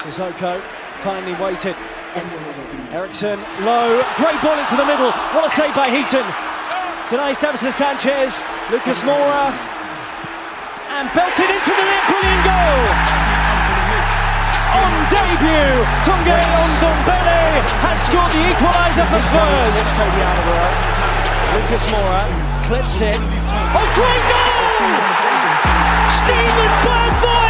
Sissoko finally waited. Eriksen low, great ball into the middle. What a save by Heaton. Tonight, Davinson Sanchez, Lucas Moura, and belted into the net. Brilliant goal. On debut, Tanguy Ndombele has scored the equaliser for Spurs. Lucas Moura clips it. Oh, great goal! Steven Bergwijn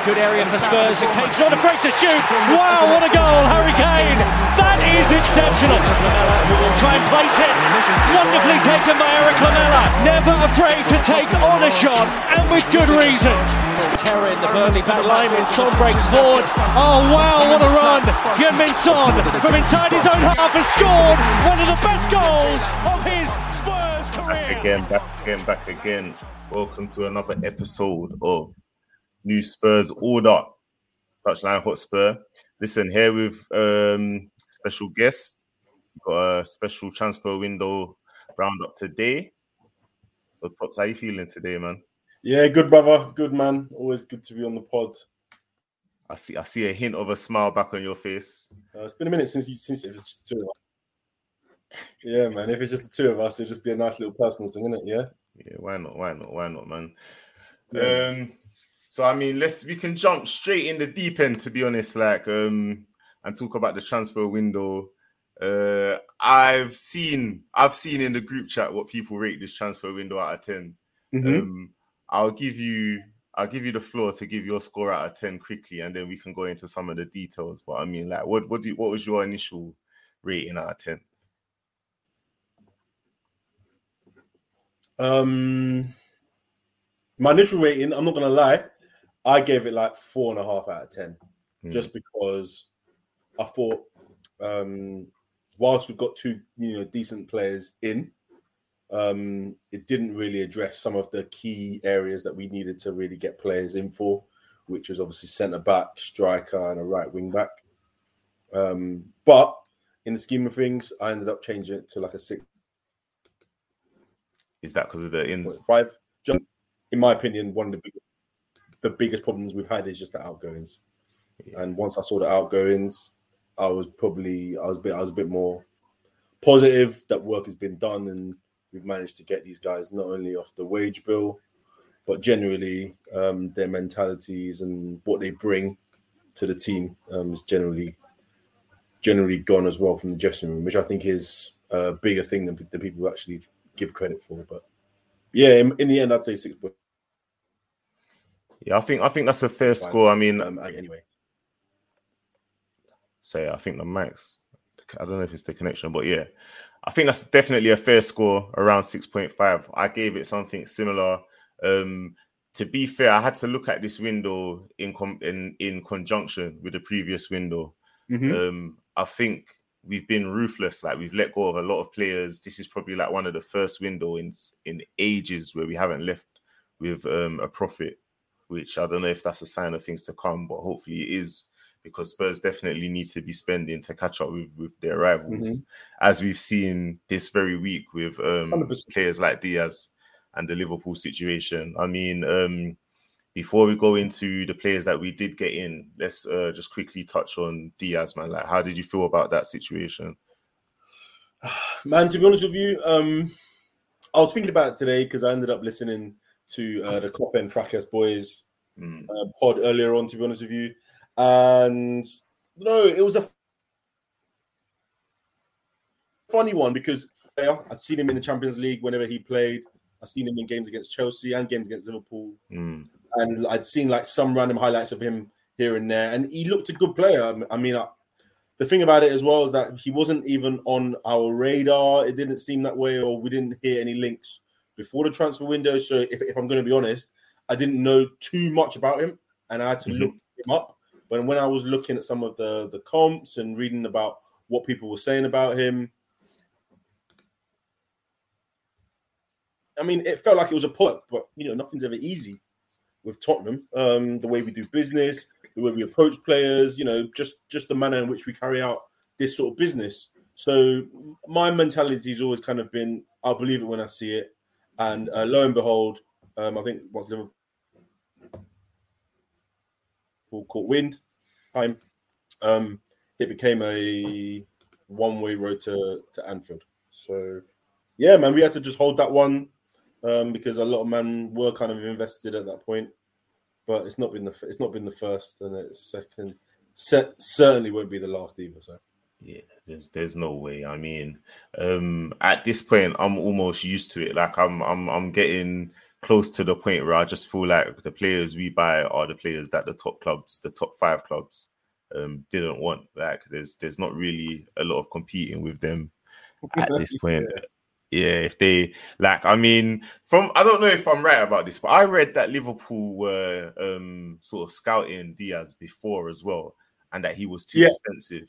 Good area for Spurs, and Kane's not afraid to shoot. Wow, what a goal, Harry Kane! That is exceptional. Try and place it. Wonderfully taken by Erik Lamela. Never afraid to take on a shot, and with good reason. Terror in the Burnley back line, Son breaks forward. Oh wow, what a run! Heung-min Son from inside his own half has scored one of the best goals of his Spurs career. Back again, back again, back again. Welcome to another episode of new Spurs order. Touchline Hotspur. Listen, here with um special guest. Got a special transfer window roundup today. So Tops, how you feeling today, man? Yeah, good brother, good man. Always good to be on the pod. I see I see a hint of a smile back on your face. Uh, it's been a minute since you since it was just two of us. Yeah, man. If it's just the two of us, it'd just be a nice little personal thing, isn't it? Yeah. Yeah, why not? Why not? Why not, man? Yeah. Um so I mean, let's we can jump straight in the deep end to be honest, like um, and talk about the transfer window. Uh, I've seen I've seen in the group chat what people rate this transfer window out of 10 mm-hmm. Um, I'll give you I'll give you the floor to give your score out of ten quickly, and then we can go into some of the details. But I mean, like, what what do you, what was your initial rating out of ten? Um, my initial rating, I'm not gonna lie, I gave it like four and a half out of ten, mm. just because I thought um, whilst we've got two you know decent players in, um, it didn't really address some of the key areas that we needed to really get players in for, which was obviously centre back, striker, and a right wing back. Um, but in the scheme of things, I ended up changing it to like a six. Is that because of the ins? Five. In my opinion, one of the biggest the biggest problems we've had is just the outgoings. Yeah. And once I saw the outgoings, I was probably I was a bit I was a bit more positive that work has been done and we've managed to get these guys not only off the wage bill, but generally um, their mentalities and what they bring to the team um, is generally generally gone as well from the dressing room, which I think is a bigger thing than the people actually give credit for. But yeah, in, in the end, I'd say six. But yeah, I think I think that's a fair score. I mean, um, anyway. Say, I think the max. I don't know if it's the connection, but yeah, I think that's definitely a fair score around six point five. I gave it something similar Um, to be fair, I had to look at this window in com- in in conjunction with the previous window. Mhm. Um, I think we've been ruthless. Like we've let go of a lot of players. This is probably like one of the first window in in ages where we haven't left with um, a profit. Which I don't know if that's a sign of things to come, but hopefully it is because Spurs definitely need to be spending to catch up with, with their rivals, Mhm. as we've seen this very week with um, 100%. players like Diaz and the Liverpool situation. I mean, um, before we go into the players that we did get in, let's uh, just quickly touch on Diaz, man. Like, how did you feel about that situation? Man, to be honest with you, um, I was thinking about it today because I ended up listening to uh, the Cop and Fracas Boys Mm. uh, pod earlier on, to be honest with you. And no, it was a funny one because yeah, I've seen him in the Champions League whenever he played. I've seen him in games against Chelsea and games against Liverpool. Mm. And I'd seen like some random highlights of him here and there. And he looked a good player. I mean, I, the thing about it as well is that he wasn't even on our radar. It didn't seem that way, or we didn't hear any links before the transfer window. So if, if I'm going to be honest, I didn't know too much about him, and I had to Mhm. look him up. But when I was looking at some of the the comps and reading about what people were saying about him, I mean, it felt like it was a put, but you know, nothing's ever easy with Tottenham. Um, the way we do business, the way we approach players, you know, just just the manner in which we carry out this sort of business. So my mentality has always kind of been, I'll believe it when I see it. And uh, lo and behold, um, I think what's Liverpool caught wind time. Um, it became a one-way road to, to Anfield. So yeah, man, we had to just hold that one um, because a lot of men were kind of invested at that point. But it's not been the it's not been the first, and it's second. Certainly won't be the last either. So Yeah, there's there's no way. I mean, um, at this point, I'm almost used to it. Like I'm I'm I'm getting close to the point where I just feel like the players we buy are the players that the top clubs, the top five clubs, um, didn't want. Like there's there's not really a lot of competing with them at this point. Yeah, if they like, I mean, from I don't know if I'm right about this, but I read that Liverpool were um sort of scouting Diaz before as well, and that he was too Yeah. expensive.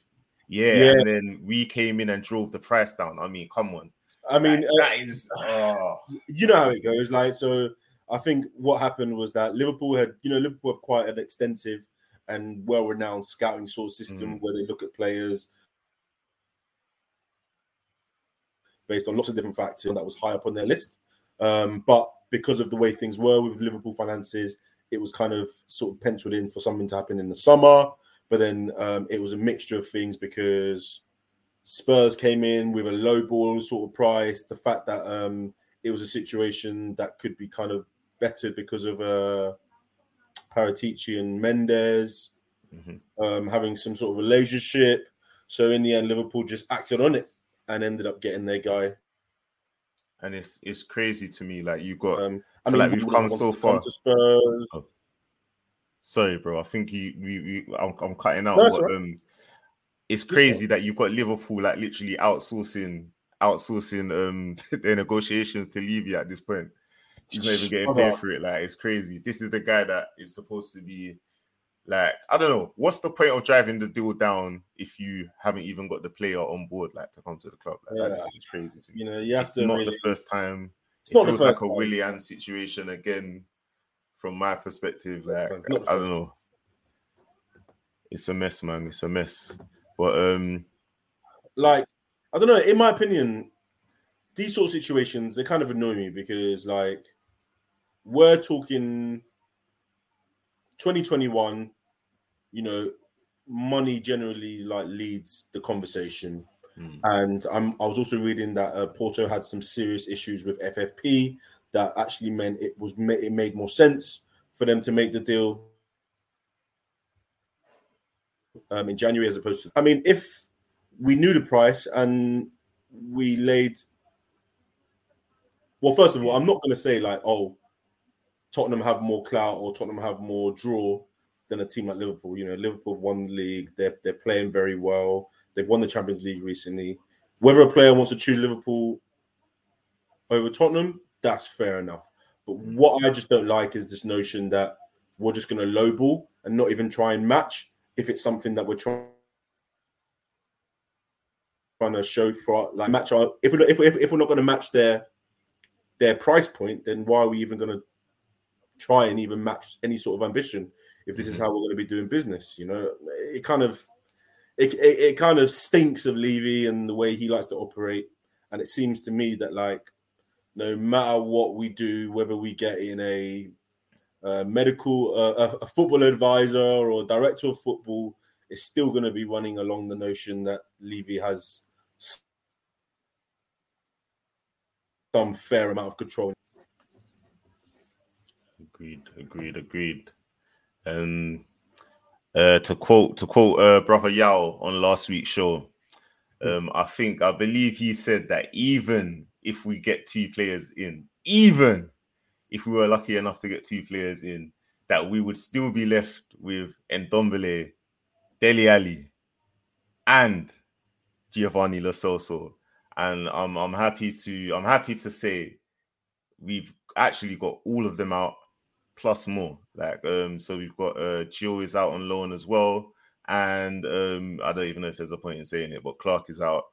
Yeah, Yeah. and then we came in and drove the price down. I mean, come on. I mean, Like, uh, that is oh, you know how it goes. Like, so I think what happened was that Liverpool had, you know, Liverpool have quite an extensive and well-renowned scouting sort of system where they look at players based on lots of different factors, that was high up on their list. Um, but because of the way things were with Liverpool finances, it was kind of sort of penciled in for something to happen in the summer. But then um, it was a mixture of things because Spurs came in with a low ball sort of price. The fact that um, it was a situation that could be kind of bettered because of uh, Paratici and Mendes mhm. um, having some sort of relationship. So in the end, Liverpool just acted on it and ended up getting their guy. and it's it's crazy to me. Like you've got Um, so like we've come so far. to Spurs. Sorry, bro. I think you we, we I'm, I'm cutting out. No, it's but, alright. um, it's crazy that you've got Liverpool like literally outsourcing outsourcing um their negotiations to Levy at this point. He's not even getting paid for it. Like it's crazy. This is the guy that is supposed to be like I don't know. What's the point of driving the deal down if you haven't even got the player on board like to come to the club? Like, That Yeah. just is crazy to me. You know, you have it's to not really- the first time. It's it not the first like a time. Willian situation again. From my perspective, like I don't know. It's a mess, man. It's a mess. But um, like I don't know. In my opinion, these sort of situations they kind of annoy me because like we're talking 2021. You know, money generally like leads the conversation. hmm, And I'm, I was also reading that uh, Porto had some serious issues with FFP that actually meant it was it made more sense for them to make the deal um, in January as opposed to. I mean, if we knew the price and we laid. Well, first of all, I'm not going to say like, oh, Tottenham have more clout or Tottenham have more draw than a team like Liverpool. You know, Liverpool won the league. They're they're playing very well. They've won the Champions League recently. Whether a player wants to choose Liverpool over Tottenham, that's fair enough. But mm. what I just don't like is this notion that we're just going to lowball and not even try and match if it's something that we're trying trying to show for like match our if we if, if, if we're not going to match their their price point, then why are we even going to try and even match any sort of ambition if this is mm-hmm. how we're going to be doing business? You know, it kind of it, it, it kind of stinks of Levy and the way he likes to operate, and it seems to me that like no matter what we do, whether we get in a, a medical, a, football advisor or director of football, it's still going to be running along the notion that Levy has some fair amount of control. Agreed, agreed, agreed. Um, uh, to quote to quote uh, brother Yao on last week's show, um, I think I believe he said that even if we get two players in, even if we were lucky enough to get two players in, that we would still be left with Ndombele, Dele Alli, and Giovanni Lo. And I'm I'm happy to I'm happy to say we've actually got all of them out plus more. Like um, so we've got uh Gio is out on loan as well. And um, I don't even know if there's a point in saying it, but Clarke is out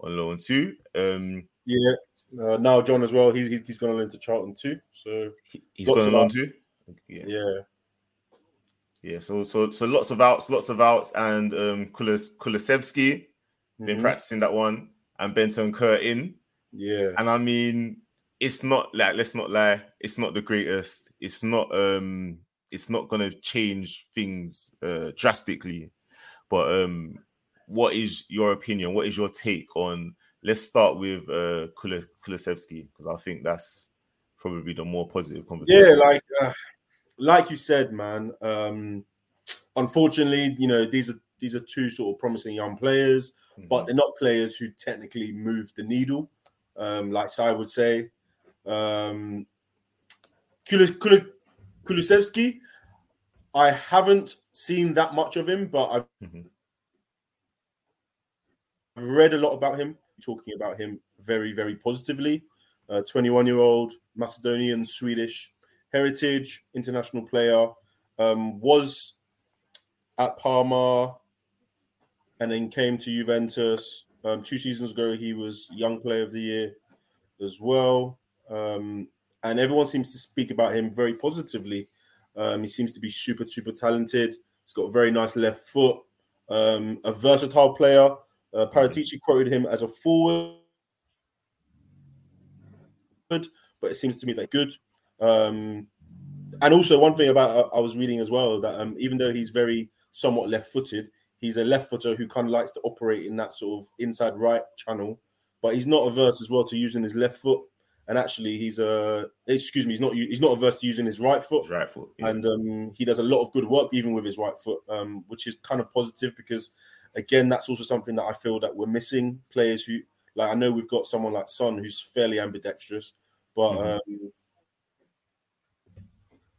on loan too. Um, yeah, uh, Nile John as well. He's he's gone on into Charlton too. So he's going on too. Yeah. yeah. Yeah, so so so lots of outs, lots of outs, and um Kulis, Kulusevski been mm-hmm. practicing that one, and Bentancur in. Yeah, and I mean, it's not like let's not lie, it's not the greatest. It's not um, it's not gonna change things uh drastically, but um, what is your opinion? What is your take on? Let's start with uh Kulusevski because I think that's probably the more positive conversation. Yeah, like uh, like you said, man. Um, unfortunately, you know these are these are two sort of promising young players, mm-hmm. but they're not players who technically move the needle, um, like Sai would say. Um, Kulusevski, I haven't seen that much of him, but I've mm-hmm. read a lot about him, talking about him very, very positively. 21 uh, year old Macedonian, Swedish heritage, international player, um, was at Parma and then came to Juventus. Um, two seasons ago, he was Young Player of the Year as well. Um, and everyone seems to speak about him very positively. Um, he seems to be super, super talented. He's got a very nice left foot, um, a versatile player. Uh, Paratici quoted him as a forward, but it seems to me that good. Um, and also, one thing about uh, I was reading as well that um, even though he's very somewhat left-footed, he's a left footer who kind of likes to operate in that sort of inside right channel. But he's not averse as well to using his left foot. And actually, he's a excuse me, he's not he's not averse to using his right foot. Right foot, yeah. and um, he does a lot of good work even with his right foot, um, which is kind of positive because, again, that's also something that I feel that we're missing players who like I know we've got someone like Son who's fairly ambidextrous, but mm-hmm. um,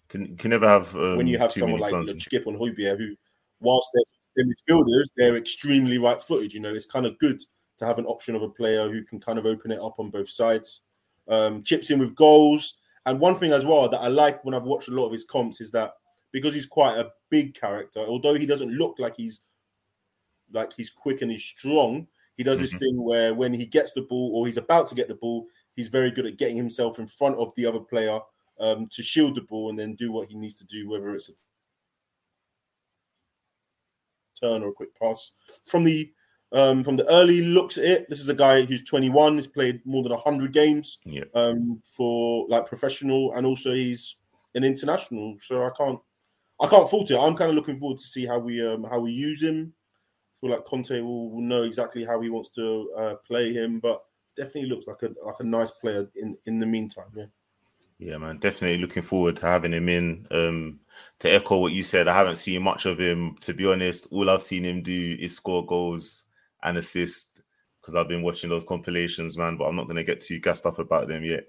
can can never have um, when you have someone like sons. Skipp on Højbjerg who, whilst they're midfielders, they're extremely right-footed. You know, it's kind of good to have an option of a player who can kind of open it up on both sides. Um, chips in with goals, and one thing as well that I like when I've watched a lot of his comps is that because he's quite a big character, although he doesn't look like he's like he's quick and he's strong, he does this mm-hmm. thing where when he gets the ball or he's about to get the ball, he's very good at getting himself in front of the other player um, to shield the ball and then do what he needs to do, whether it's a turn or a quick pass. From the um, from the early looks at it, this is a guy who's 21. He's played more than 100 games yeah. um, for like professional, and also he's an international. So I can't I can't fault it. I'm kind of looking forward to see how we um, how we use him. I feel like Conte will, will know exactly how he wants to uh, play him, but definitely looks like a like a nice player in in the meantime. Yeah. Yeah, man, definitely looking forward to having him in. Um, to echo what you said, I haven't seen much of him. To be honest, all I've seen him do is score goals and assist because I've been watching those compilations, man. But I'm not going to get too gassed up about them yet.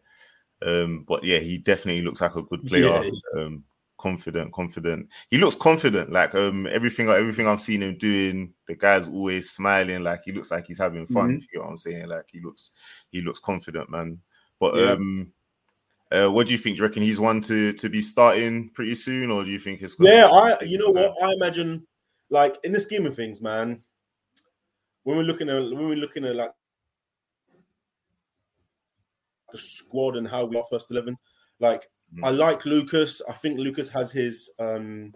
Um, but yeah, he definitely looks like a good player. Yeah. Um, confident, confident. He looks confident. Like um, everything, everything I've seen him doing, the guy's always smiling. Like he looks like he's having fun. Mm-hmm. You know what I'm saying? Like he looks, he looks confident, man. But yeah. um Uh, what do you think? Do you reckon he's one to to be starting pretty soon, or do you think it's? Yeah, I. You know what? I imagine, like in the scheme of things, man. When we're looking at when we're looking at like the squad and how we are first eleven, like mm-hmm. I like Lucas. I think Lucas has his um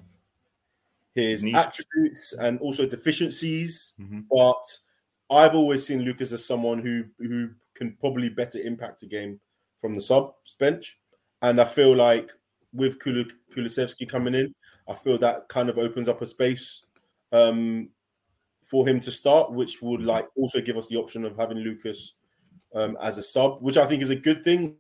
his attributes and also deficiencies, mm-hmm. but I've always seen Lucas as someone who who can probably better impact a game from the subs bench. And I feel like with Kul- Kulusevski coming in, I feel that kind of opens up a space um, for him to start, which would like also give us the option of having Lucas um, as a sub, which I think is a good thing.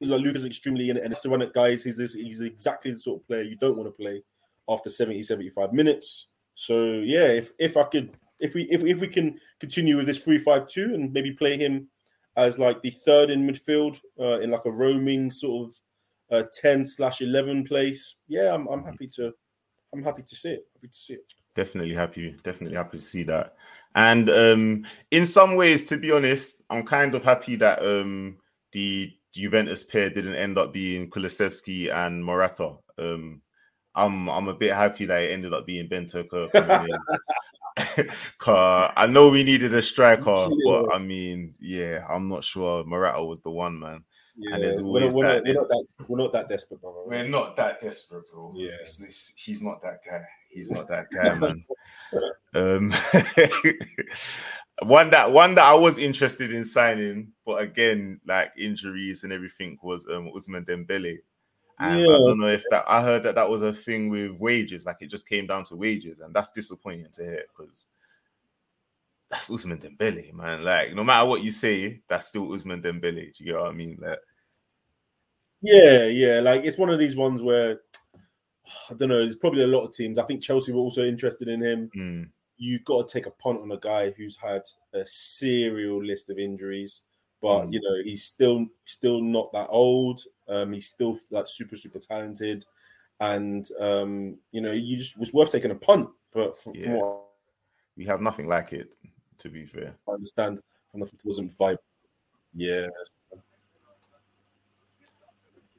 Like Lucas is extremely in it, and it's it, guys. He's this, he's exactly the sort of player you don't want to play after 70, 75 minutes. So yeah, if if I could, if we if, if we can continue with this three five two and maybe play him as like the third in midfield uh, in like a roaming sort of uh, 10 slash 11 place. Yeah, I'm, I'm happy to I'm happy to see it. Happy to see it. Definitely happy, definitely happy to see that. And um in some ways, to be honest, I'm kind of happy that um the Juventus pair didn't end up being Kulusevski and Morata. Um I'm I'm a bit happy that it ended up being Bentancur Cause I know we needed a striker, yeah. but I mean, yeah, I'm not sure Morata was the one, man. Yeah, and there's we're, not, we're, that, not, we're, not that, we're not that desperate, bro. We're not that desperate, bro. Yeah, it's, it's, he's not that guy. He's not that guy, man. um, one that one that I was interested in signing, but again, like injuries and everything, was um Ousmane Dembele. And yeah. I don't know if that I heard that that was a thing with wages, like it just came down to wages, and that's disappointing to hear because that's Ousmane Dembele, man. Like no matter what you say, that's still Ousmane Dembele. Do you get what I mean? Like, yeah, yeah. Like it's one of these ones where I don't know. There's probably a lot of teams. I think Chelsea were also interested in him. Mm. You got to take a punt on a guy who's had a serial list of injuries but mm. you know he's still still not that old. Um, he's still like super super talented, and um, you know you just was worth taking a punt. But from, yeah. from what we have nothing like it, to be fair. I understand from the wasn't vibe. Yeah.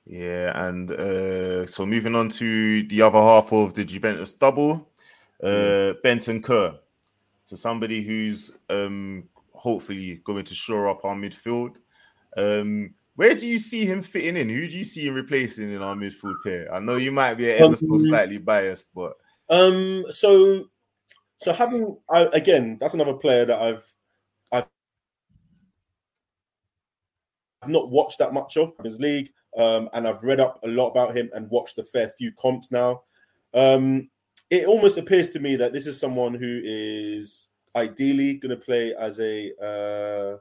Yeah, and uh, so moving on to the other half of the Juventus double, uh, mm. Bentancur. So somebody who's um, hopefully going to shore up our midfield. Um, where do you see him fitting in? Who do you see him replacing in our midfield pair? I know you might be ever so um, slightly biased, but um, so so having I, again, that's another player that I've I've not watched that much of his league, um, and I've read up a lot about him and watched a fair few comps now. Um, it almost appears to me that this is someone who is ideally going to play as a uh,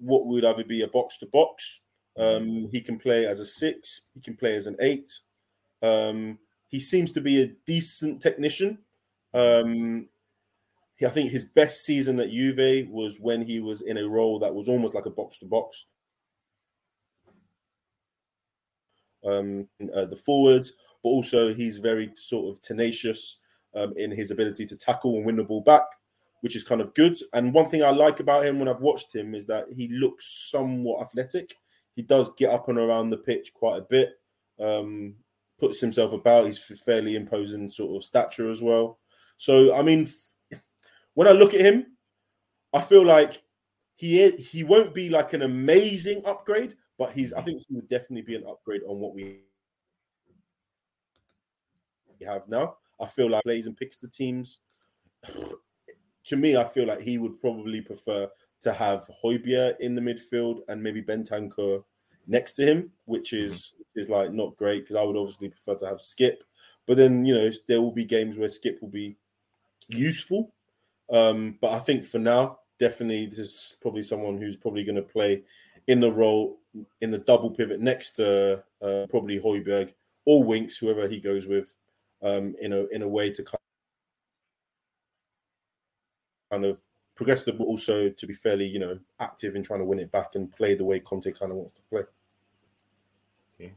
what would either be a box to box. Um, he can play as a six. He can play as an eight. Um, he seems to be a decent technician. Um, I think his best season at Juve was when he was in a role that was almost like a box to box. Um, uh, the forwards, but also he's very sort of tenacious um, in his ability to tackle and win the ball back, which is kind of good. And one thing I like about him when I've watched him is that he looks somewhat athletic. He does get up and around the pitch quite a bit, um, puts himself about. He's fairly imposing sort of stature as well. So, I mean, when I look at him, I feel like he he won't be like an amazing upgrade, but he's I think he would definitely be an upgrade on what we have now. I feel like plays and picks the teams. to me, I feel like he would probably prefer to have Højbjerg in the midfield and maybe Bentancur next to him, which is mm-hmm. is like not great because I would obviously prefer to have Skipp. But then you know there will be games where Skipp will be useful. Um, but I think for now, definitely this is probably someone who's probably going to play in the role in the double pivot next to uh, probably Højbjerg or Winks, whoever he goes with um, in a in a way to kind of progress the but also to be fairly, you know, active in trying to win it back and play the way Conte kind of wants to play. Okay.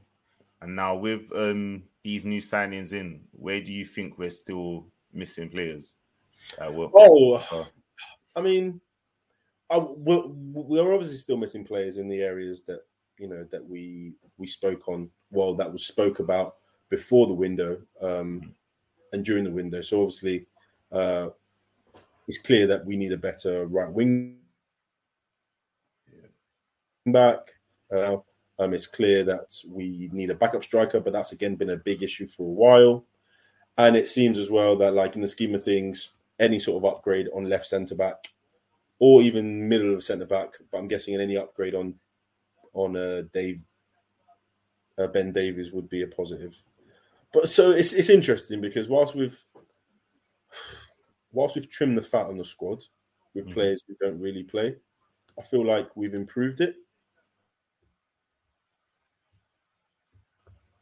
And now with um, these new signings in, where do you think we're still missing players? Uh, oh, uh, I mean, I, we're, we're obviously still missing players in the areas that you know that we we spoke on. Well, that was spoke about before the window um, and during the window. So obviously, uh, it's clear that we need a better right wing back. Uh, um, it's clear that we need a backup striker, but that's again been a big issue for a while. And it seems as well that, like in the scheme of things, any sort of upgrade on left centre back, or even middle of centre back, but I'm guessing any upgrade on on uh, Dave uh, Ben Davies would be a positive. But so it's it's interesting because whilst we've whilst we've trimmed the fat on the squad with mm-hmm. players who don't really play, I feel like we've improved it.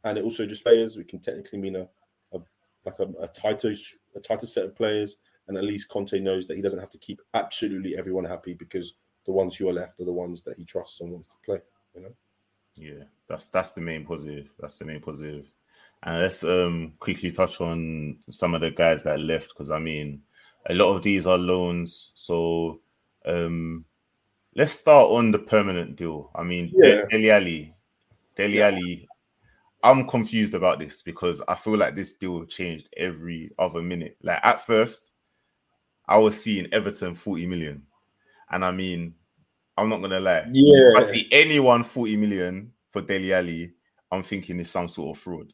And it also just players, we can technically mean a, a like a, a tighter a tighter set of players, and at least Conte knows that he doesn't have to keep absolutely everyone happy because the ones who are left are the ones that he trusts and wants to play. You know. Yeah, that's that's the main positive. That's the main positive. And let's um quickly touch on some of the guys that left because I mean a lot of these are loans. So um let's start on the permanent deal. I mean yeah. Dele Alli, Dele yeah. Alli, I'm confused about this because I feel like this deal changed every other minute. Like at first, I was seeing Everton 40 million. And I mean, I'm not gonna lie. Yeah. If I see anyone 40 million for Dele Alli, I'm thinking it's some sort of fraud.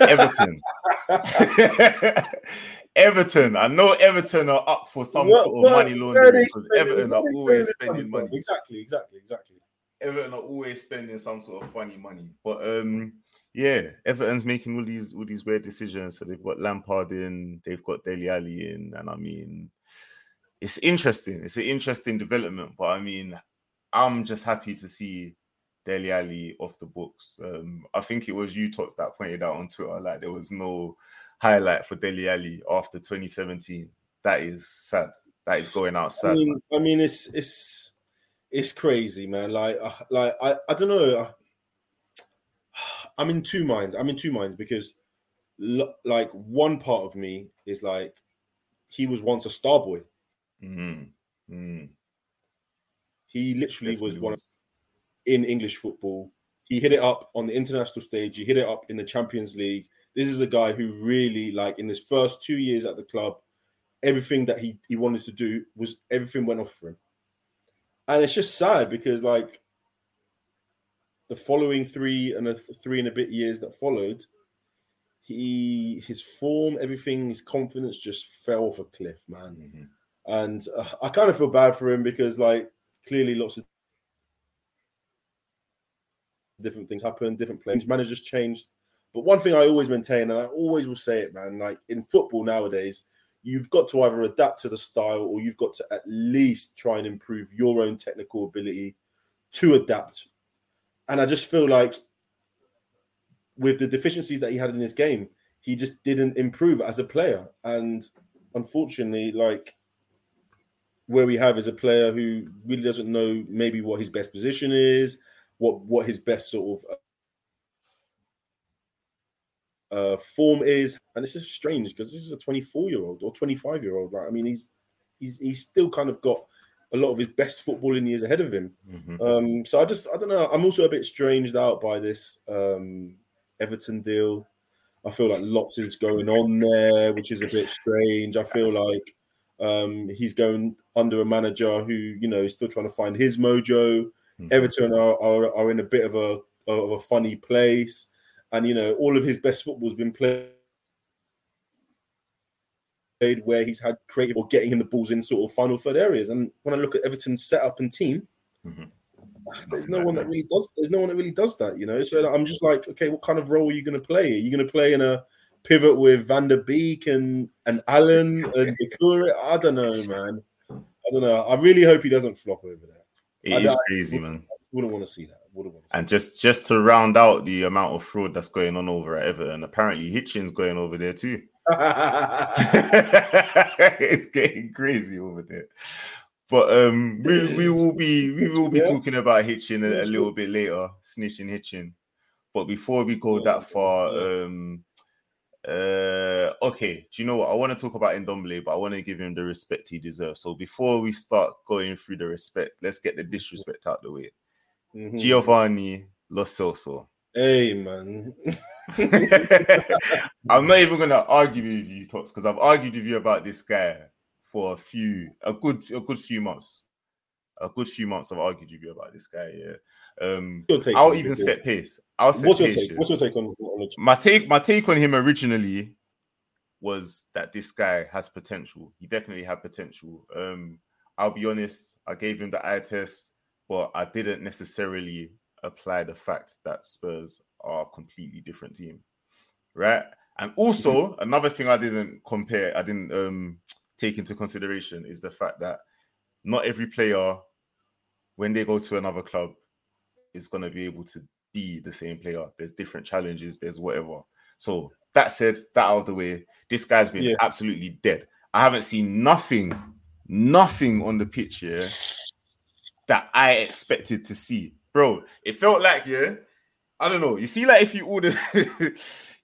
Everton. Everton. I know Everton are up for some what, sort of money laundering because Everton are always spending money. Exactly, exactly, exactly. Everton are always spending some sort of funny money. But um, yeah, Everton's making all these all these weird decisions. So they've got Lampard in, they've got Dele Alli in, and I mean, it's interesting. It's an interesting development. But I mean, I'm just happy to see Dele Alli off the books. Um, I think it was you, Tops, that pointed out on Twitter like there was no highlight for Dele Alli after 2017. That is sad. That is going out sad. I mean, I mean it's it's it's crazy, man. Like uh, like I, I don't know. I'm in two minds. I'm in two minds because like one part of me is like he was once a star boy. Mm-hmm. Mm. He literally Definitely was one of in English football. He hit it up on the international stage. He hit it up in the Champions League. This is a guy who really, like, in his first two years at the club, everything that he, he wanted to do was everything went off for him. And it's just sad because, like, the following three and a three and a bit years that followed, he his form, everything, his confidence just fell off a cliff, man. Mm-hmm. And uh, I kind of feel bad for him because, like, clearly lots of different things happen, different players, managers changed. But one thing I always maintain, and I always will say it, man, like in football nowadays, you've got to either adapt to the style or you've got to at least try and improve your own technical ability to adapt. And I just feel like with the deficiencies that he had in his game, he just didn't improve as a player. And unfortunately, like where we have is a player who really doesn't know maybe what his best position is, what what his best sort of uh, form is, and it's just strange because this is a 24 year old or 25 year old. Like, I mean, he's he's he's still kind of got a lot of his best footballing years ahead of him. Mm-hmm. Um, so I just I don't know. I'm also a bit stranged out by this um, Everton deal. I feel like lots is going on there, which is a bit strange. I feel like um, he's going under a manager who you know is still trying to find his mojo. Mm-hmm. Everton are, are, are in a bit of a of a funny place, and you know all of his best football's been played where he's had creative or getting him the balls in sort of final third areas. And when I look at Everton's setup and team, mm-hmm. there's no one that really does. There's no one that really does that, you know. So I'm just like, okay, what kind of role are you going to play? Are you going to play in a pivot with Van de Beek and and Allen and Doucouré? I don't know, man. I don't know. I really hope he doesn't flop over there. It I, is crazy, I man. Wouldn't want to see that. Wouldn't want to see and just just to round out the amount of fraud that's going on over at Everton, apparently Hitchen's going over there too. it's getting crazy over there. But um, we, we will be we will be yeah. talking about Hitchen a, a, little bit later, snitching Hitchin. But before we go that far, um, Uh, okay. Do you know what? I want to talk about Ndombele, but I want to give him the respect he deserves. So before we start going through the respect, let's get the disrespect out the way. Mhm. Giovanni Lo Celso. Hey man. I'm not even gonna argue with you, Tops, because I've argued with you about this guy for a few, a good, a good few months. A good few months I've argued with you about this guy. Yeah. Um, I'll even set pace. I'll set What's your take? yeah. What's your take on, on the my take? My take on him originally was that this guy has potential. He definitely had potential. Um, I'll be honest. I gave him the eye test, but I didn't necessarily apply the fact that Spurs are a completely different team, right? And also another thing I didn't compare, I didn't um take into consideration is the fact that not every player, when they go to another club, is going to be able to be the same player. There's different challenges, there's whatever. So that said, that out of the way, this guy's been Yeah. absolutely dead. I haven't seen nothing, nothing on the pitch here that I expected to see. Bro, it felt like, yeah, I don't know. You see, like if you order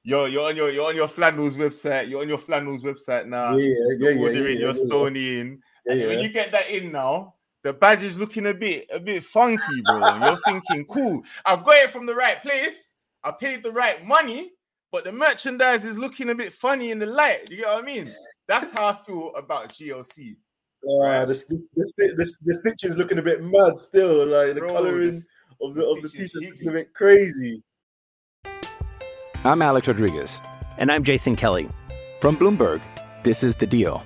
you're you're on your you're on your flannels website, you're on your flannels website now. Yeah, yeah, you're yeah, ordering yeah, yeah, your yeah. Stony in. Yeah, and when you get that in now, the badge is looking a bit a bit funky, bro. And you're thinking, cool, I got it from the right place, I paid the right money, but the merchandise is looking a bit funny in the light. You get what I mean? That's how I feel about GLC. Ah, the, the, the, the, the stitch is looking a bit mad still. Like the Bro, coloring this- of the the of the t-shirt hideous. looking a bit crazy. I'm Alex Rodriguez. And I'm Jason Kelly. From Bloomberg, this is The Deal.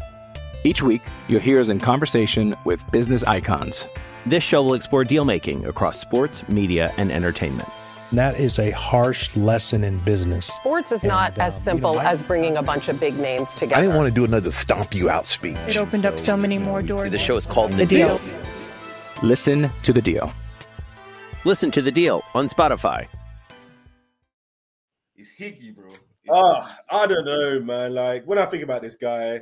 Each week, you'll hear us in conversation with business icons. This show will explore deal making across sports, media, and entertainment. That is a harsh lesson in business. Sports is not And, as um, you simple know, I- as bringing a bunch of big names together. I didn't want to do another stomp you out speech. It opened up so many more doors. The show is called The Deal. Listen to The Deal. Listen to the deal on Spotify. It's Higgy, bro. It's Ah, I don't know, man. Like when I think about this guy,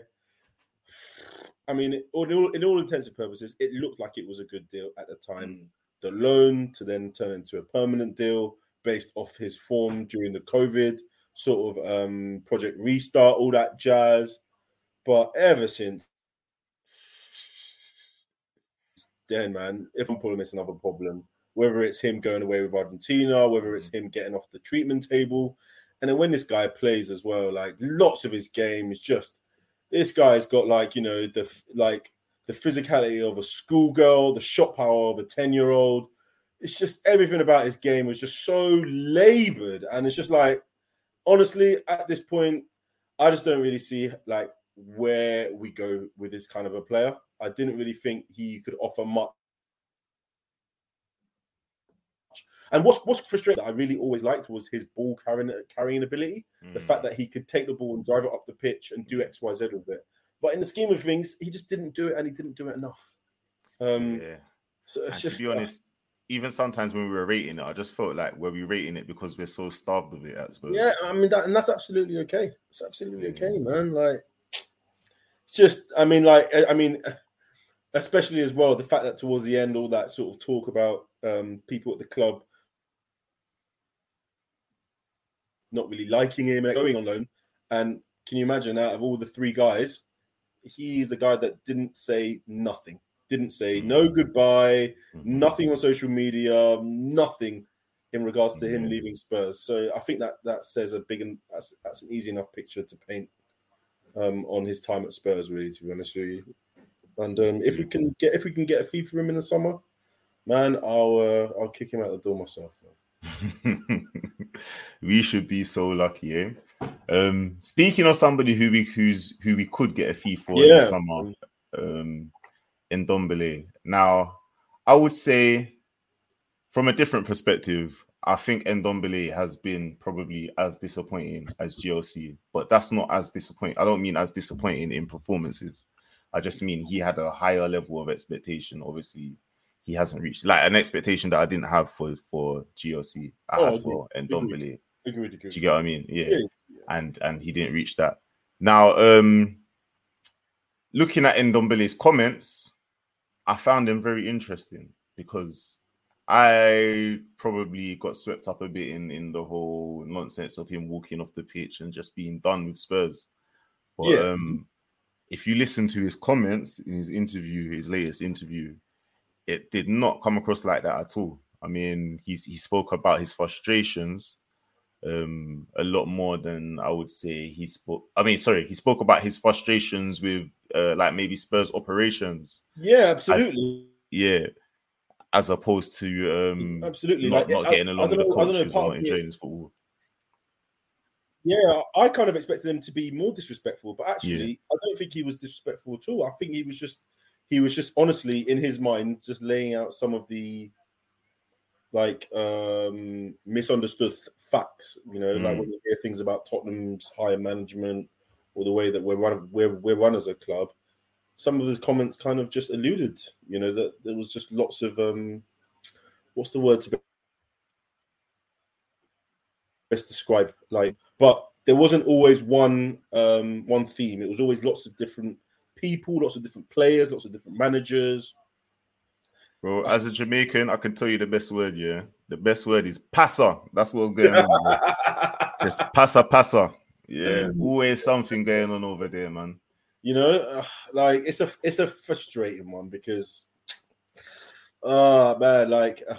I mean, in all, in all intents and purposes, it looked like it was a good deal at the time. Mm. The loan to then turn into a permanent deal based off his form during the COVID sort of um, project restart, all that jazz. But ever since then, man, if I'm pulling it's another problem. Whether it's him going away with Argentina, whether it's him getting off the treatment table, and then when this guy plays as well, like lots of his game is just this guy's got like you know the like the physicality of a schoolgirl, the shot power of a ten year old. It's just everything about his game was just so labored, and it's just like honestly at this point, I just don't really see like where we go with this kind of a player. I didn't really think he could offer much. And what's what's frustrating that I really always liked was his ball carrying carrying ability. The Mm. fact that he could take the ball and drive it up the pitch and do X, Y, Z with it. But in the scheme of things, he just didn't do it, and he didn't do it enough. Um, yeah. So it's And just to be honest, even sometimes when we were rating it, I just felt like were we rating it because we're so starved of it at Spurs. Yeah, I mean that, and that's absolutely okay. It's absolutely Yeah. okay, man. Like, it's just, I mean, like, I I mean, especially as well the fact that towards the end, all that sort of talk about um, people at the club not really liking him and going on loan. And can you imagine, out of all the three guys, he's a guy that didn't say nothing, didn't say no goodbye, Mhm. nothing on social media, nothing in regards to him leaving Spurs. So I think that that says a big and that's that's an easy enough picture to paint um, on his time at Spurs. Really, to be honest with you. And um, if we can get if we can get a fee for him in the summer, man, I'll uh, I'll kick him out the door myself. we should be so lucky, eh? Um, speaking of somebody who we who's who we could get a fee for in Yeah. the summer, um, Ndombele. Now, I would say, from a different perspective, I think Ndombele has been probably as disappointing as GLC, but that's not as disappointing. I don't mean as disappointing in performances. I just mean he had a higher level of expectation. Obviously, he hasn't reached like an expectation that I didn't have for for GLC. I Oh, had for Ndombele. Agreed, Do you get what I mean? Yeah. Yeah, And and he didn't reach that. Now, um looking at Ndombele's comments, I found them very interesting because I probably got swept up a bit in in the whole nonsense of him walking off the pitch and just being done with Spurs. But Yeah. um, if you listen to his comments in his interview, his latest interview, it did not come across like that at all. I mean, he's he spoke about his frustrations um a lot more than I would say he spoke. I mean, sorry, he spoke about his frustrations with uh, like maybe Spurs operations. Yeah, absolutely. Yeah, as opposed to um Absolutely. not, Like, not I- getting I along don't with the know- I don't know, coaches or not enjoying his football. Yeah, I kind of expected him to be more disrespectful, but actually, I don't think he was disrespectful at all. I think he was just, he was just honestly in his mind just laying out some of the like um misunderstood th- facts. You know, like Mm. when you hear things about Tottenham's higher management or the way that we're run, of we're we're run as a club. Some of his comments kind of just alluded, you know, that there was just lots of um, what's the word to be best describe like but there wasn't always one um one theme it was always lots of different people lots of different players lots of different managers Bro, as a Jamaican, I can tell you the best word, yeah. The best word is passer. That's what's going on. Just passer, passer. Yeah, always something going on over there, man. you know uh, like it's a it's a frustrating one because oh man like uh,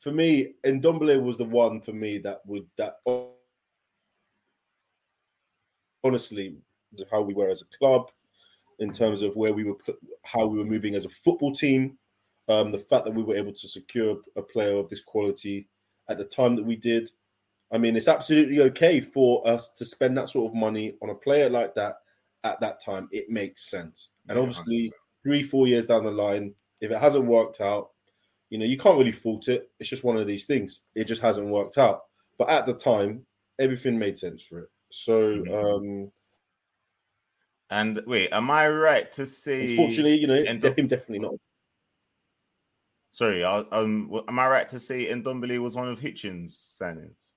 for me Ndombele was the one for me that would that honestly how we were as a club in terms of where we were put how we were moving as a football team um the fact that we were able to secure a player of this quality at the time that we did I mean, it's absolutely okay for us to spend that sort of money on a player like that at that time. It makes sense. And obviously, three, four years down the line, if it hasn't worked out, you know, you can't really fault it. It's just one of these things. It just hasn't worked out. But at the time, everything made sense for it. So, um, And wait, am I right to say? unfortunately, you know, Ndo- him definitely not. Sorry, I, um, am I right to say Ndombele was one of Hitchen's signings?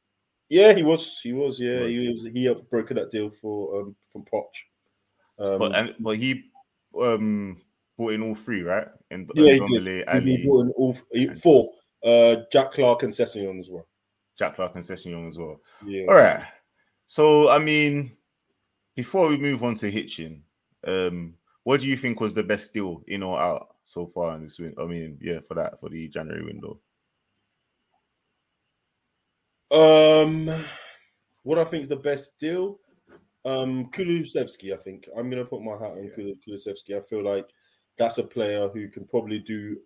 Yeah, he was. He was. Yeah, he was. He broker that deal for um from Poch. Um, but and but he um brought in all three, right? And yeah, he did. Ali, He, he brought in all he, and- four. Uh, Jack Clarke and Sessegnon as well. Jack Clarke and Sessegnon as well. Yeah. All right. So I mean, before we move on to Hitchen, um, what do you think was the best deal in or out so far in this? I mean, yeah, for that for the January window. Um, what I think is the best deal, um, Kulusevski. I think I'm going to put my hat on Kulu- Kulusevski. I feel like that's a player who can probably do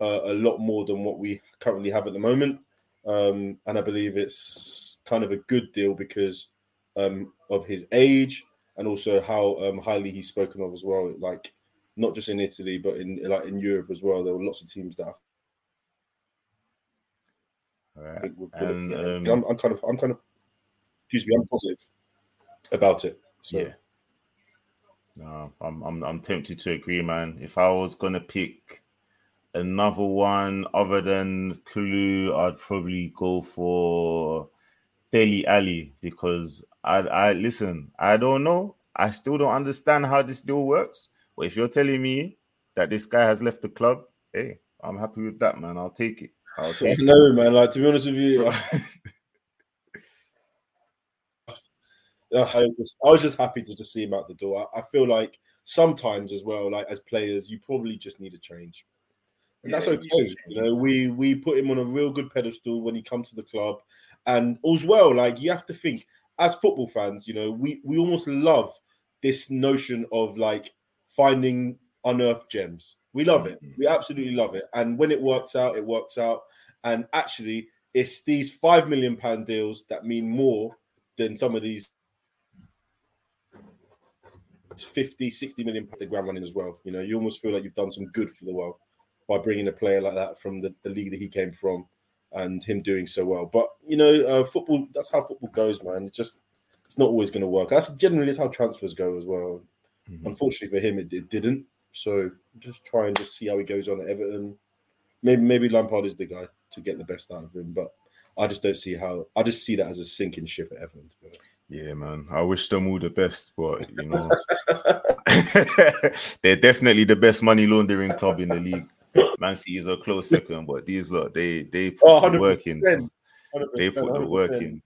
uh, a lot more than what we currently have at the moment, um, and I believe it's kind of a good deal because um, of his age and also how um, highly he's spoken of as well. Like not just in Italy, but in like in Europe as well. There were lots of teams that I right. think would put And um, I'm, I'm kind of, I'm kind of, excuse me, I'm positive about it. So, Yeah. No, I'm I'm I'm tempted to agree, man. If I was gonna pick another one other than Kulu, I'd probably go for Dele Alli because I I listen, I don't know. I still don't understand how this deal works. But if you're telling me that this guy has left the club, hey, I'm happy with that, man. I'll take it. I'll take it. know, man. Like to be honest with you, I, was, I was just happy to just see him out the door. I, I feel like sometimes as well, like as players, you probably just need a change, and that's Yeah, okay. you You know, we we put him on a real good pedestal when he comes to the club, and as well, like you have to think as football fans, you know, we we almost love this notion of like finding unearthed gems. We love it. Mm-hmm. We absolutely love it. And when it works out, it works out. And actually, it's these five million pound deals that mean more than some of these 50, 60 million pound ground running as well. You know, you almost feel like you've done some good for the world by bringing a player like that from the, the league that he came from and him doing so well. But, you know, uh, football, that's how football goes, man. It just, it's not always going to work. That's generally how transfers go as well. Unfortunately for him, it, it didn't. So just try and just see how he goes on at Everton. Maybe maybe Lampard is the guy to get the best out of him, but I just don't see how. I just see that as a sinking ship at Everton. Yeah, man. I wish them all the best, but you know, they're definitely the best money laundering club in the league. Man City is a close second, but these look they they put Oh, the 100%, work in. 100%, They put the work in.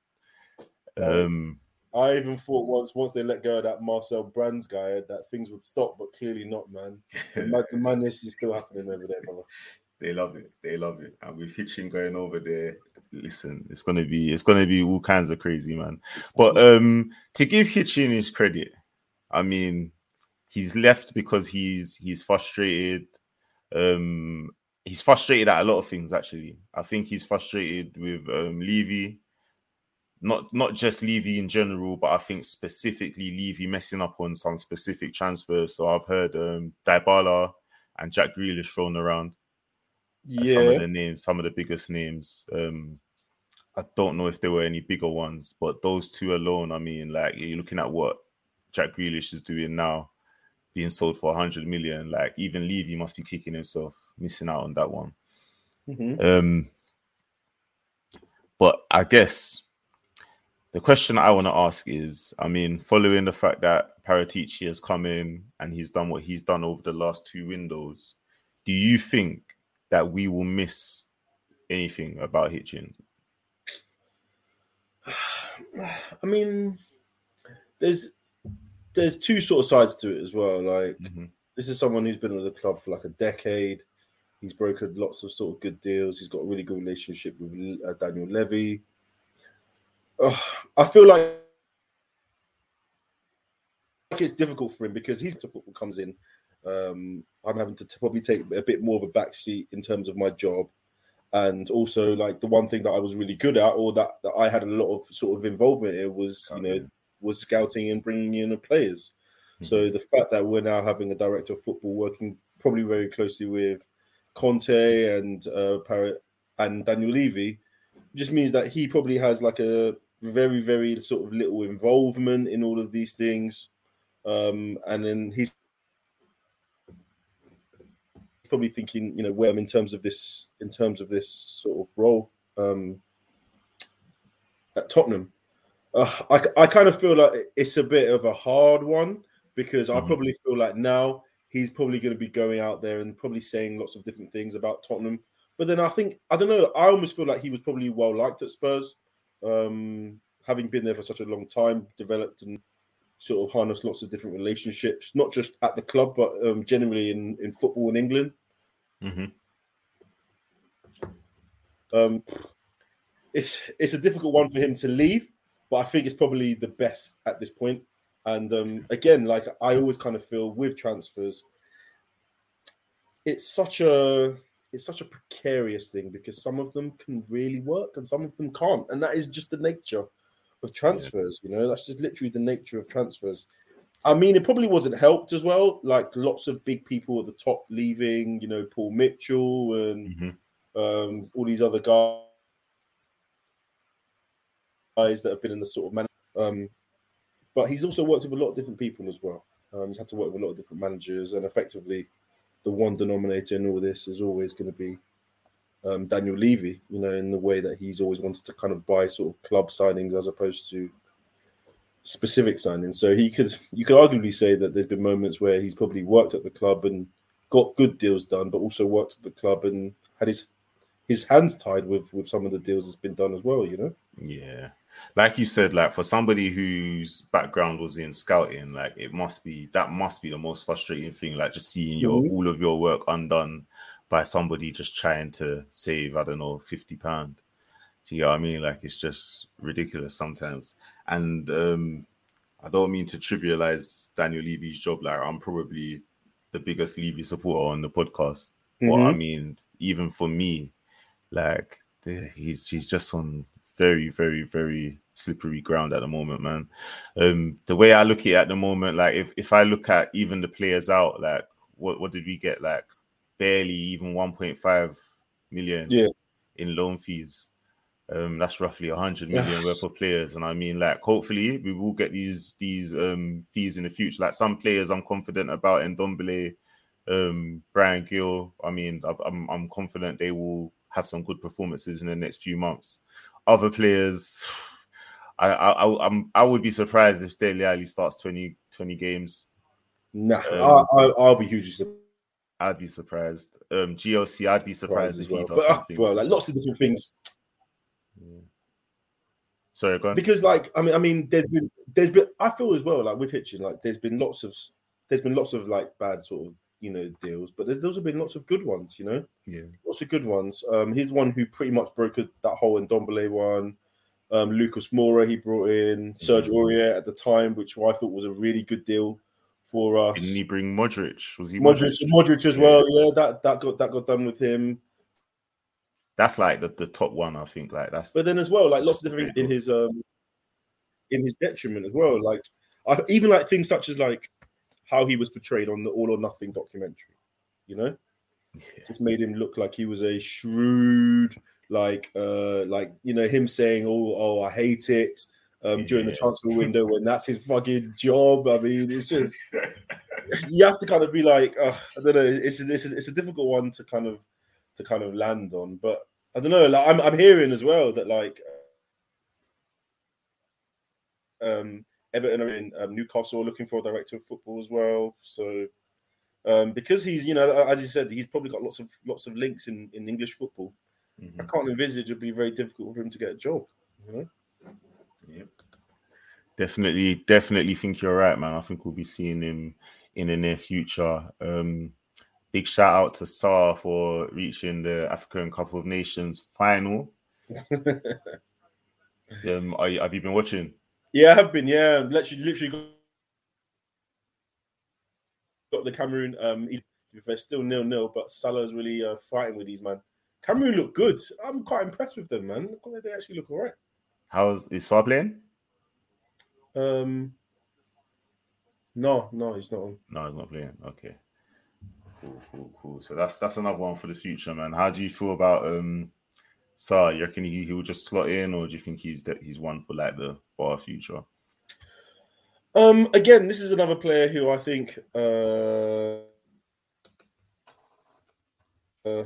Um, I even thought once once they let go of that Marcel Brands guy that things would stop, but clearly not, man. The, the madness is still happening over there, brother. they love it. They love it. And with Hitchen going over there, listen, it's gonna be it's gonna be all kinds of crazy, man. But um to give Hitchen his credit, I mean, he's left because he's he's frustrated. Um he's frustrated at a lot of things actually. I think he's frustrated with um Levy. Not not just Levy in general, but I think specifically Levy messing up on some specific transfers. So I've heard um Dybala and Jack Grealish thrown around as some of the names, some of the biggest names. Um, I don't know if there were any bigger ones, but those two alone, I mean, like you're looking at what Jack Grealish is doing now, being sold for 100 million. Like even Levy must be kicking himself, missing out on that one. Mhm. Um, but I guess the question I want to ask is, I mean, following the fact that Paratici has come in and he's done what he's done over the last two windows, do you think that we will miss anything about Hitchens? I mean, there's there's two sort of sides to it as well. Like this is someone who's been with the club for like a decade. He's brokered lots of sort of good deals. He's got a really good relationship with uh, Daniel Levy. Ugh, I feel like like it's difficult for him because he's the football comes in. Um, I'm having to t- probably take a bit more of a back seat in terms of my job, and also like the one thing that I was really good at, or that, that I had a lot of sort of involvement in, was you know was scouting and bringing in the players. So the fact that we're now having a director of football working probably very closely with Conte and uh, Parrot and Daniel Levy just means that he probably has like a very very sort of little involvement in all of these things, um, and then he's probably thinking, you know, where I'm in terms of this in terms of this sort of role um, at Tottenham. Uh, I, I kind of feel like it's a bit of a hard one because I probably feel like now he's probably going to be going out there and probably saying lots of different things about Tottenham. But then I think I don't know. I almost feel like he was probably well liked at Spurs, um, having been there for such a long time, developed and sort of harnessed lots of different relationships, not just at the club but um, generally in in football in England. Mm-hmm. Um, it's it's a difficult one for him to leave, but I think it's probably the best at this point. And um, again, like I always kind of feel with transfers, it's such a it's such a precarious thing because some of them can really work and some of them can't, and that is just the nature of transfers. You know, that's just literally the nature of transfers. I mean, it probably wasn't helped as well. Like lots of big people at the top leaving, you know, Paul Mitchell and um, all these other guys guys that have been in the sort of man. Um, but he's also worked with a lot of different people as well. Um, he's had to work with a lot of different managers, and effectively, the one denominator in all this is always going to be um, Daniel Levy. You know, in the way that he's always wanted to kind of buy sort of club signings as opposed to specific signings. So he could, you could arguably say that there's been moments where he's probably worked at the club and got good deals done, but also worked at the club and had his his hands tied with with some of the deals that's been done as well. You know. Yeah. Like you said, like for somebody whose background was in scouting, like it must be that must be the most frustrating thing, like just seeing your Mhm. all of your work undone by somebody just trying to save, I don't know, 50 pound. Do you know what I mean? Like it's just ridiculous sometimes. And um I don't mean to trivialize Daniel Levy's job. Like I'm probably the biggest Levy supporter on the podcast. But I Mhm. mean, even for me, like he's he's just on very, very, very slippery ground at the moment, man. Um, the way I look at it at the moment, like if, if I look at even the players out, like what what did we get? Like barely even 1.5 million Yeah. in loan fees. Um, that's roughly 100 million worth of players, and I mean, like, hopefully, we will get these these um fees in the future. Like some players, I'm confident about, Ndombele, um, Bryan Gil. I mean, I'm I'm confident they will have some good performances in the next few months. Other players, I I I'm, I would be surprised if Dele Alli starts 20, 20 games. Nah, Um, I, I, I'll be hugely surprised. I'd be surprised. Um, GLC, I'd be surprised if well. he does But uh, something. well, like lots of different things. Sorry, go on. Because like I mean, I mean, there's been there's been I feel as well like with Hitchen, like there's been lots of there's been lots of like bad sort of you know deals, but there's also been lots of good ones. You know, yeah, lots of good ones. Um, he's one who pretty much broke that whole Ndombele one. Um, Lucas Moura he brought in Serge Aurier at the time, which I thought was a really good deal for us. Didn't he bring Modric? Was he Modric? Modric, as well. Yeah, that that got that got done with him. That's like the, the top one, I think. Like that's. But then as well, like lots of different things in his um in his detriment as well. Like I, even like things such as like how he was portrayed on the All or Nothing documentary. You know, yeah. just made him look like he was a shrewd, like uh like you know him saying, "Oh, oh, I hate it." Um, during Yeah. the transfer window when that's his fucking job. I mean, it's just you have to kind of be like, uh, I don't know. It's it's it's a difficult one to kind of to kind of land on, but I don't know. Like I'm I'm hearing as well that like um Everton are in um, Newcastle looking for a director of football as well. So um because he's you know as you said he's probably got lots of lots of links in in English football. I can't envisage it'd be very difficult for him to get a job. You know. Definitely, definitely think you're right, man. I think we'll be seeing him in the near future. Um, big shout out to Sarr for reaching the African Cup of Nations final. um, are you, have you been watching? Yeah, I have been. Yeah, literally, literally got, the Cameroon. Um, he- to be fair, still nil nil, but Salah's really uh, fighting with these man. Cameroon look good. I'm quite impressed with them, man. They actually look all right. How's is Sarr playing? Um, no, no, he's not on. No, he's not playing. Okay. Cool, cool, cool. So that's that's another one for the future, man. How do you feel about um Sarr? You reckon he, he will just slot in, or do you think he's that he's one for like the far future? Um, again, this is another player who I think uh, uh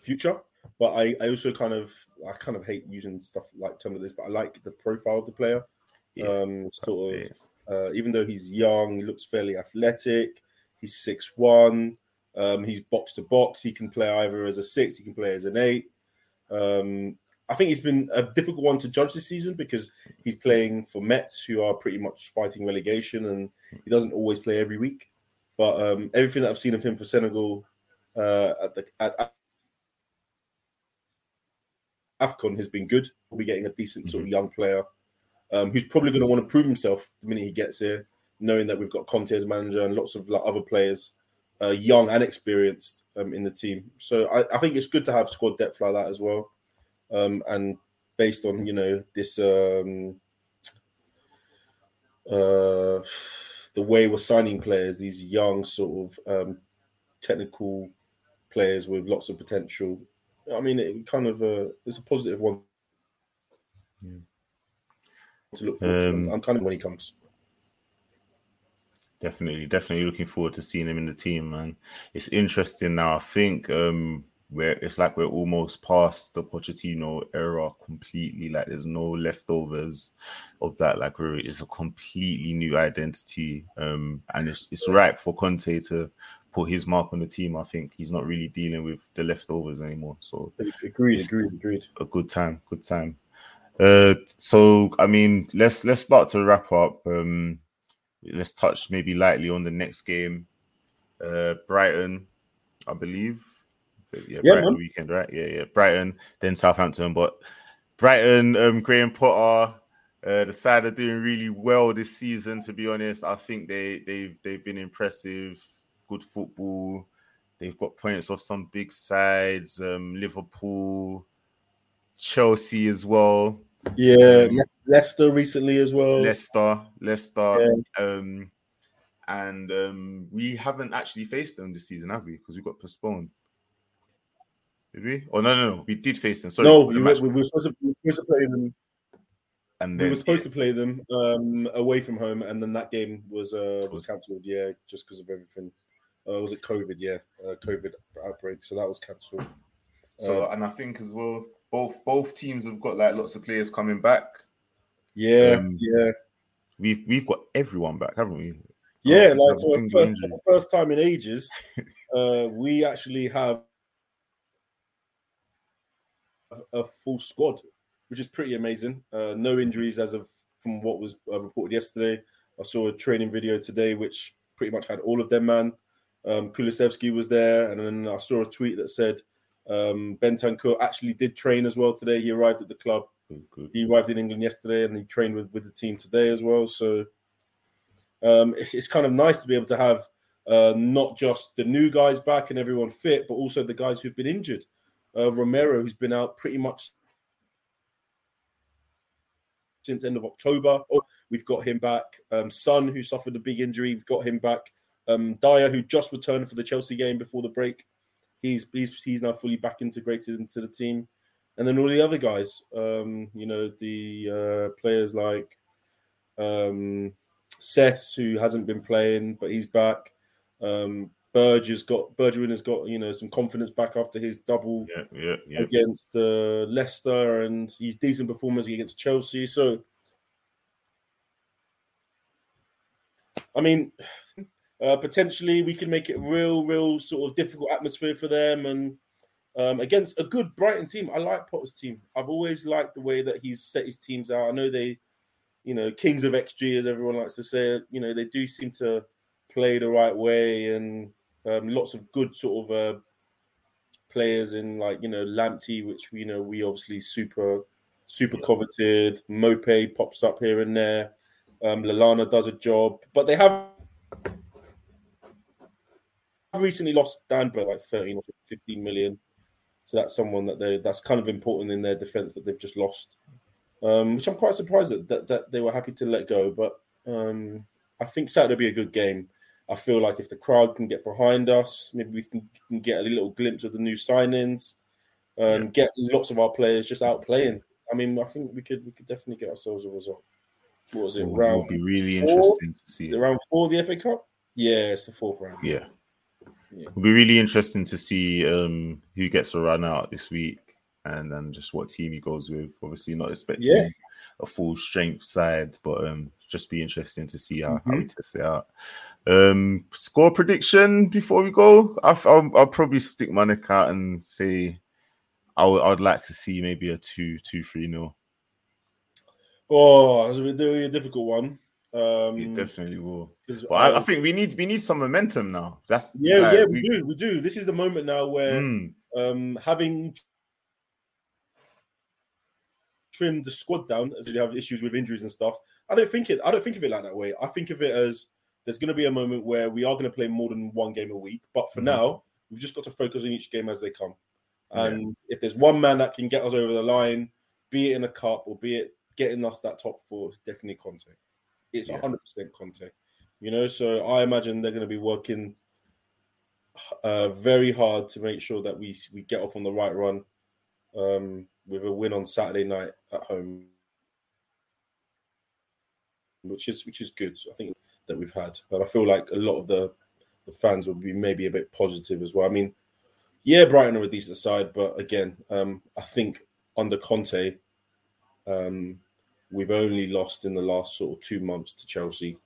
future, but I, I also kind of I kind of hate using stuff like term of this, but I like the profile of the player. um, sort of uh, even though he's young, he looks fairly athletic. He's six one. Um, he's box to box. He can play either as a six. He can play as an eight. Um, I think he's been a difficult one to judge this season because he's playing for Metz, who are pretty much fighting relegation, and he doesn't always play every week. But um, everything that I've seen of him for Senegal uh, at the at, Afcon has been good. We'll be getting a decent sort of young player um, who's probably going to want to prove himself the minute he gets here, knowing that we've got Conte as manager and lots of like, other players, uh, young and experienced um, in the team. So I, I think it's good to have squad depth like that as well. Um, and based on you know this um, uh, the way we're signing players, these young sort of um, technical players with lots of potential. I mean, it kind of uh, it's a positive one yeah. to look forward Um, to. I'm kind of when he comes. Definitely, definitely looking forward to seeing him in the team, man. It's interesting now. I think um where it's like we're almost past the Pochettino era completely. Like there's no leftovers of that. Like we're it's a completely new identity. Um and it's it's right for Conte to put his mark on the team. I think he's not really dealing with the leftovers anymore. So Agreed, agreed, agreed. a good time, good time. Uh, so I mean, let's let's start to wrap up. Um, let's touch maybe lightly on the next game. Uh, Brighton, I believe. Yeah, Yeah, Brighton man. weekend, right? Yeah, yeah. Brighton, then Southampton, but Brighton, um, Graham Potter, uh, the side are doing really well this season. To be honest, I think they they've they've been impressive. Good football. They've got points off some big sides. Um, Liverpool, Chelsea as well. Yeah, Leicester recently as well. Leicester, Leicester. Um, and um, we haven't actually faced them this season, have we? Because we got postponed. Did we? Oh no, no, no. We did face them. Sorry, no, we, were, we were supposed to, we were supposed to play them. and we were supposed to play them um, away from home, and then that game was uh, was cancelled. Yeah, just because of everything. Uh, was it COVID? Yeah, uh, COVID outbreak. So that was cancelled. So, Uh, and I think as well, both both teams have got like lots of players coming back. yeah, Um, yeah. We've we've got everyone back, haven't we? Yeah, like for, for, for, the first time in ages, uh, we actually have a full squad, which is pretty amazing. Uh, no injuries as of from what was uh, reported yesterday. I saw a training video today, which pretty much had all of them, man. Um, Kulusevski was there, and then I saw a tweet that said um, Bentancur actually did train as well today. He arrived at the club. Good. He arrived in England yesterday, and he trained with, with the team today as well. So um, it's kind of nice to be able to have uh, not just the new guys back and everyone fit, but also the guys who've been injured. Uh, Romero, who's been out pretty much since end of October. Oh, we've got him back. Um, Son, who suffered a big injury, we've got him back. Um, Dier, who just returned for the Chelsea game before the break, he's he's he's now fully back integrated into the team. And then all the other guys, um, you know, the uh, players like um, Sess, who hasn't been playing, but he's back. Um, Burge has got Bergwijn has got you know some confidence back after his double yeah, yeah, yeah. against uh, Leicester, and he's decent performance against Chelsea. So, I mean, uh, potentially we can make it real, real sort of difficult atmosphere for them, and um, against a good Brighton team. I like Potter's team. I've always liked the way that he's set his teams out. I know they, you know, kings of XG as everyone likes to say. You know, they do seem to play the right way and um, lots of good sort of uh, players in like you know Lamptey, which you know we obviously super super coveted. Maupay pops up here and there. Um, Lallana does a job, but they have recently lost Dan by like 13 or 15 million. So that's someone that they that's kind of important in their defense that they've just lost. Um, which I'm quite surprised that, that, that they were happy to let go. But um, I think Saturday will be a good game. I feel like if the crowd can get behind us, maybe we can, can get a little glimpse of the new signings and yeah. get lots of our players just out playing. I mean, I think we could we could definitely get ourselves a result. What was it? It round will be really interesting to see. The round four of the FA Cup? Yeah, it's the fourth round. Yeah. Yeah. It'll be really interesting to see um, who gets a run out this week and then just what team he goes with. Obviously, not expecting yeah. a full strength side, but um, just be interesting to see how, mm-hmm. how we test it out. Um, score prediction before we go. I, will I'll probably stick my neck out and say I would, like to see maybe a two, two, three nil. Oh, it's a, a difficult one. Um, it definitely will. But I, I, think we need we need some momentum now. That's yeah, like, yeah, we, we, do, we do. This is the moment now where mm. um, having trimmed the squad down as you have issues with injuries and stuff. I don't think it. I don't think of it like that way. I think of it as there's going to be a moment where we are going to play more than one game a week. But for mm-hmm. now, we've just got to focus on each game as they come. And yeah. if there's one man that can get us over the line, be it in a cup or be it getting us that top four, definitely Conte. It's yeah. 100% Conte. You know, so I imagine they're going to be working uh, very hard to make sure that we we get off on the right run um, with a win on Saturday night at home, which is which is good. So I think that we've had. And I feel like a lot of the, the fans will be maybe a bit positive as well. I mean, yeah, Brighton are a decent side, but again, um, I think under Conte, um, we've only lost in the last sort of two months to Chelsea.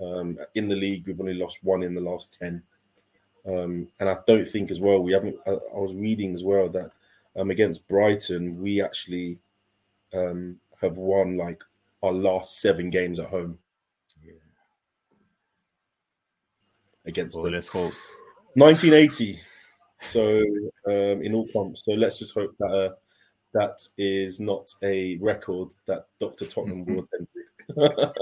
Um, in the league, we've only lost one in the last 10. Um, and I don't think as well, we haven't, I, I was reading as well that um, against Brighton, we actually um, have won like our last seven games at home. Yeah. Against well, them. Let's hope. 1980. So um, in all comps. So let's just hope that uh, that is not a record that Dr. Tottenham will attend to.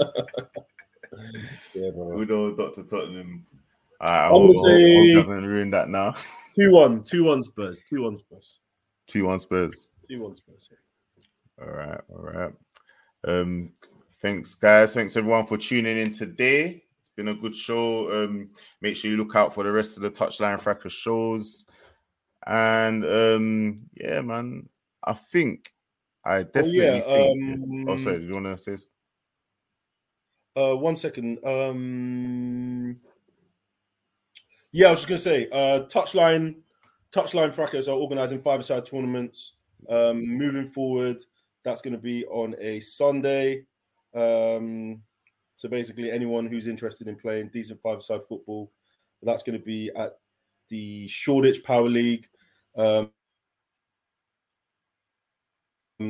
yeah, bro. We know Dr. Tottenham. I, I'm say haven't ruined that now. Two one, two one Spurs, two one Spurs, two one Spurs, two one Spurs. Yeah. All right, all right. Um, thanks, guys. Thanks everyone for tuning in today It's been a good show. Um, make sure you look out for the rest of the Touchline Fracas shows. And um, yeah, man, I think I definitely oh, yeah, think. Um, oh, sorry, do you want to say? Uh, one second. Um, yeah, I was just gonna say, uh, Touchline, Touchline Fracas are organising five-side tournaments. Um, moving forward, that's going to be on a Sunday. Um, So basically, anyone who's interested in playing decent five-side football, that's going to be at the Shoreditch Power League. Um,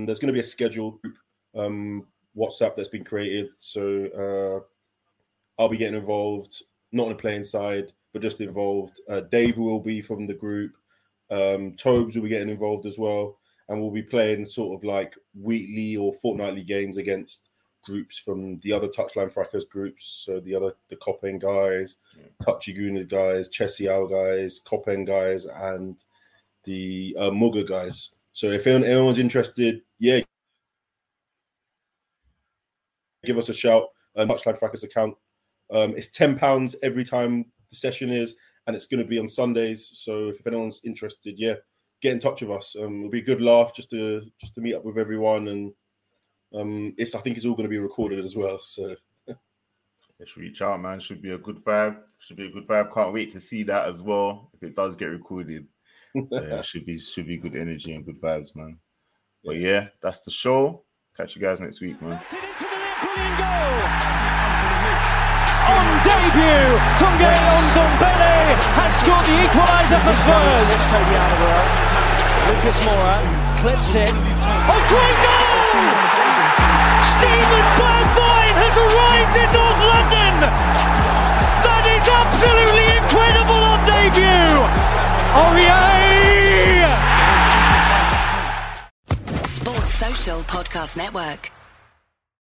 there's going to be a scheduled group um, WhatsApp that's been created. So uh, I'll be getting involved, not on the playing side, but just involved. Uh, Dave will be from the group. Um, Tobes will be getting involved as well, and we'll be playing sort of like weekly or fortnightly games against groups from the other touchline Fracas groups. So the other the Copen guys, yeah. Touchy Guna guys, Chessial guys, Copen guys, and the uh, Mugger guys. So if anyone's interested, yeah, give us a shout. Uh, touchline Fracas account. Um, it's ten pounds every time the session is, and it's going to be on Sundays. So if anyone's interested, yeah, get in touch with us. Um, it'll be a good laugh just to just to meet up with everyone and um, it's I think it's all going to be recorded as well. So let's reach out, man. Should be a good vibe. Should be a good vibe. Can't wait to see that as well. If it does get recorded, yeah, should be should be good energy and good vibes, man. But yeah, that's the show. Catch you guys next week, man. On debut, Tanguy Ndombele has scored the equaliser for Spurs. Lucas Moura clips it. Oh, great goal! Steven Bergwijn has arrived in North London. That is absolutely incredible on debut. Aurier. Sports Social Podcast Network.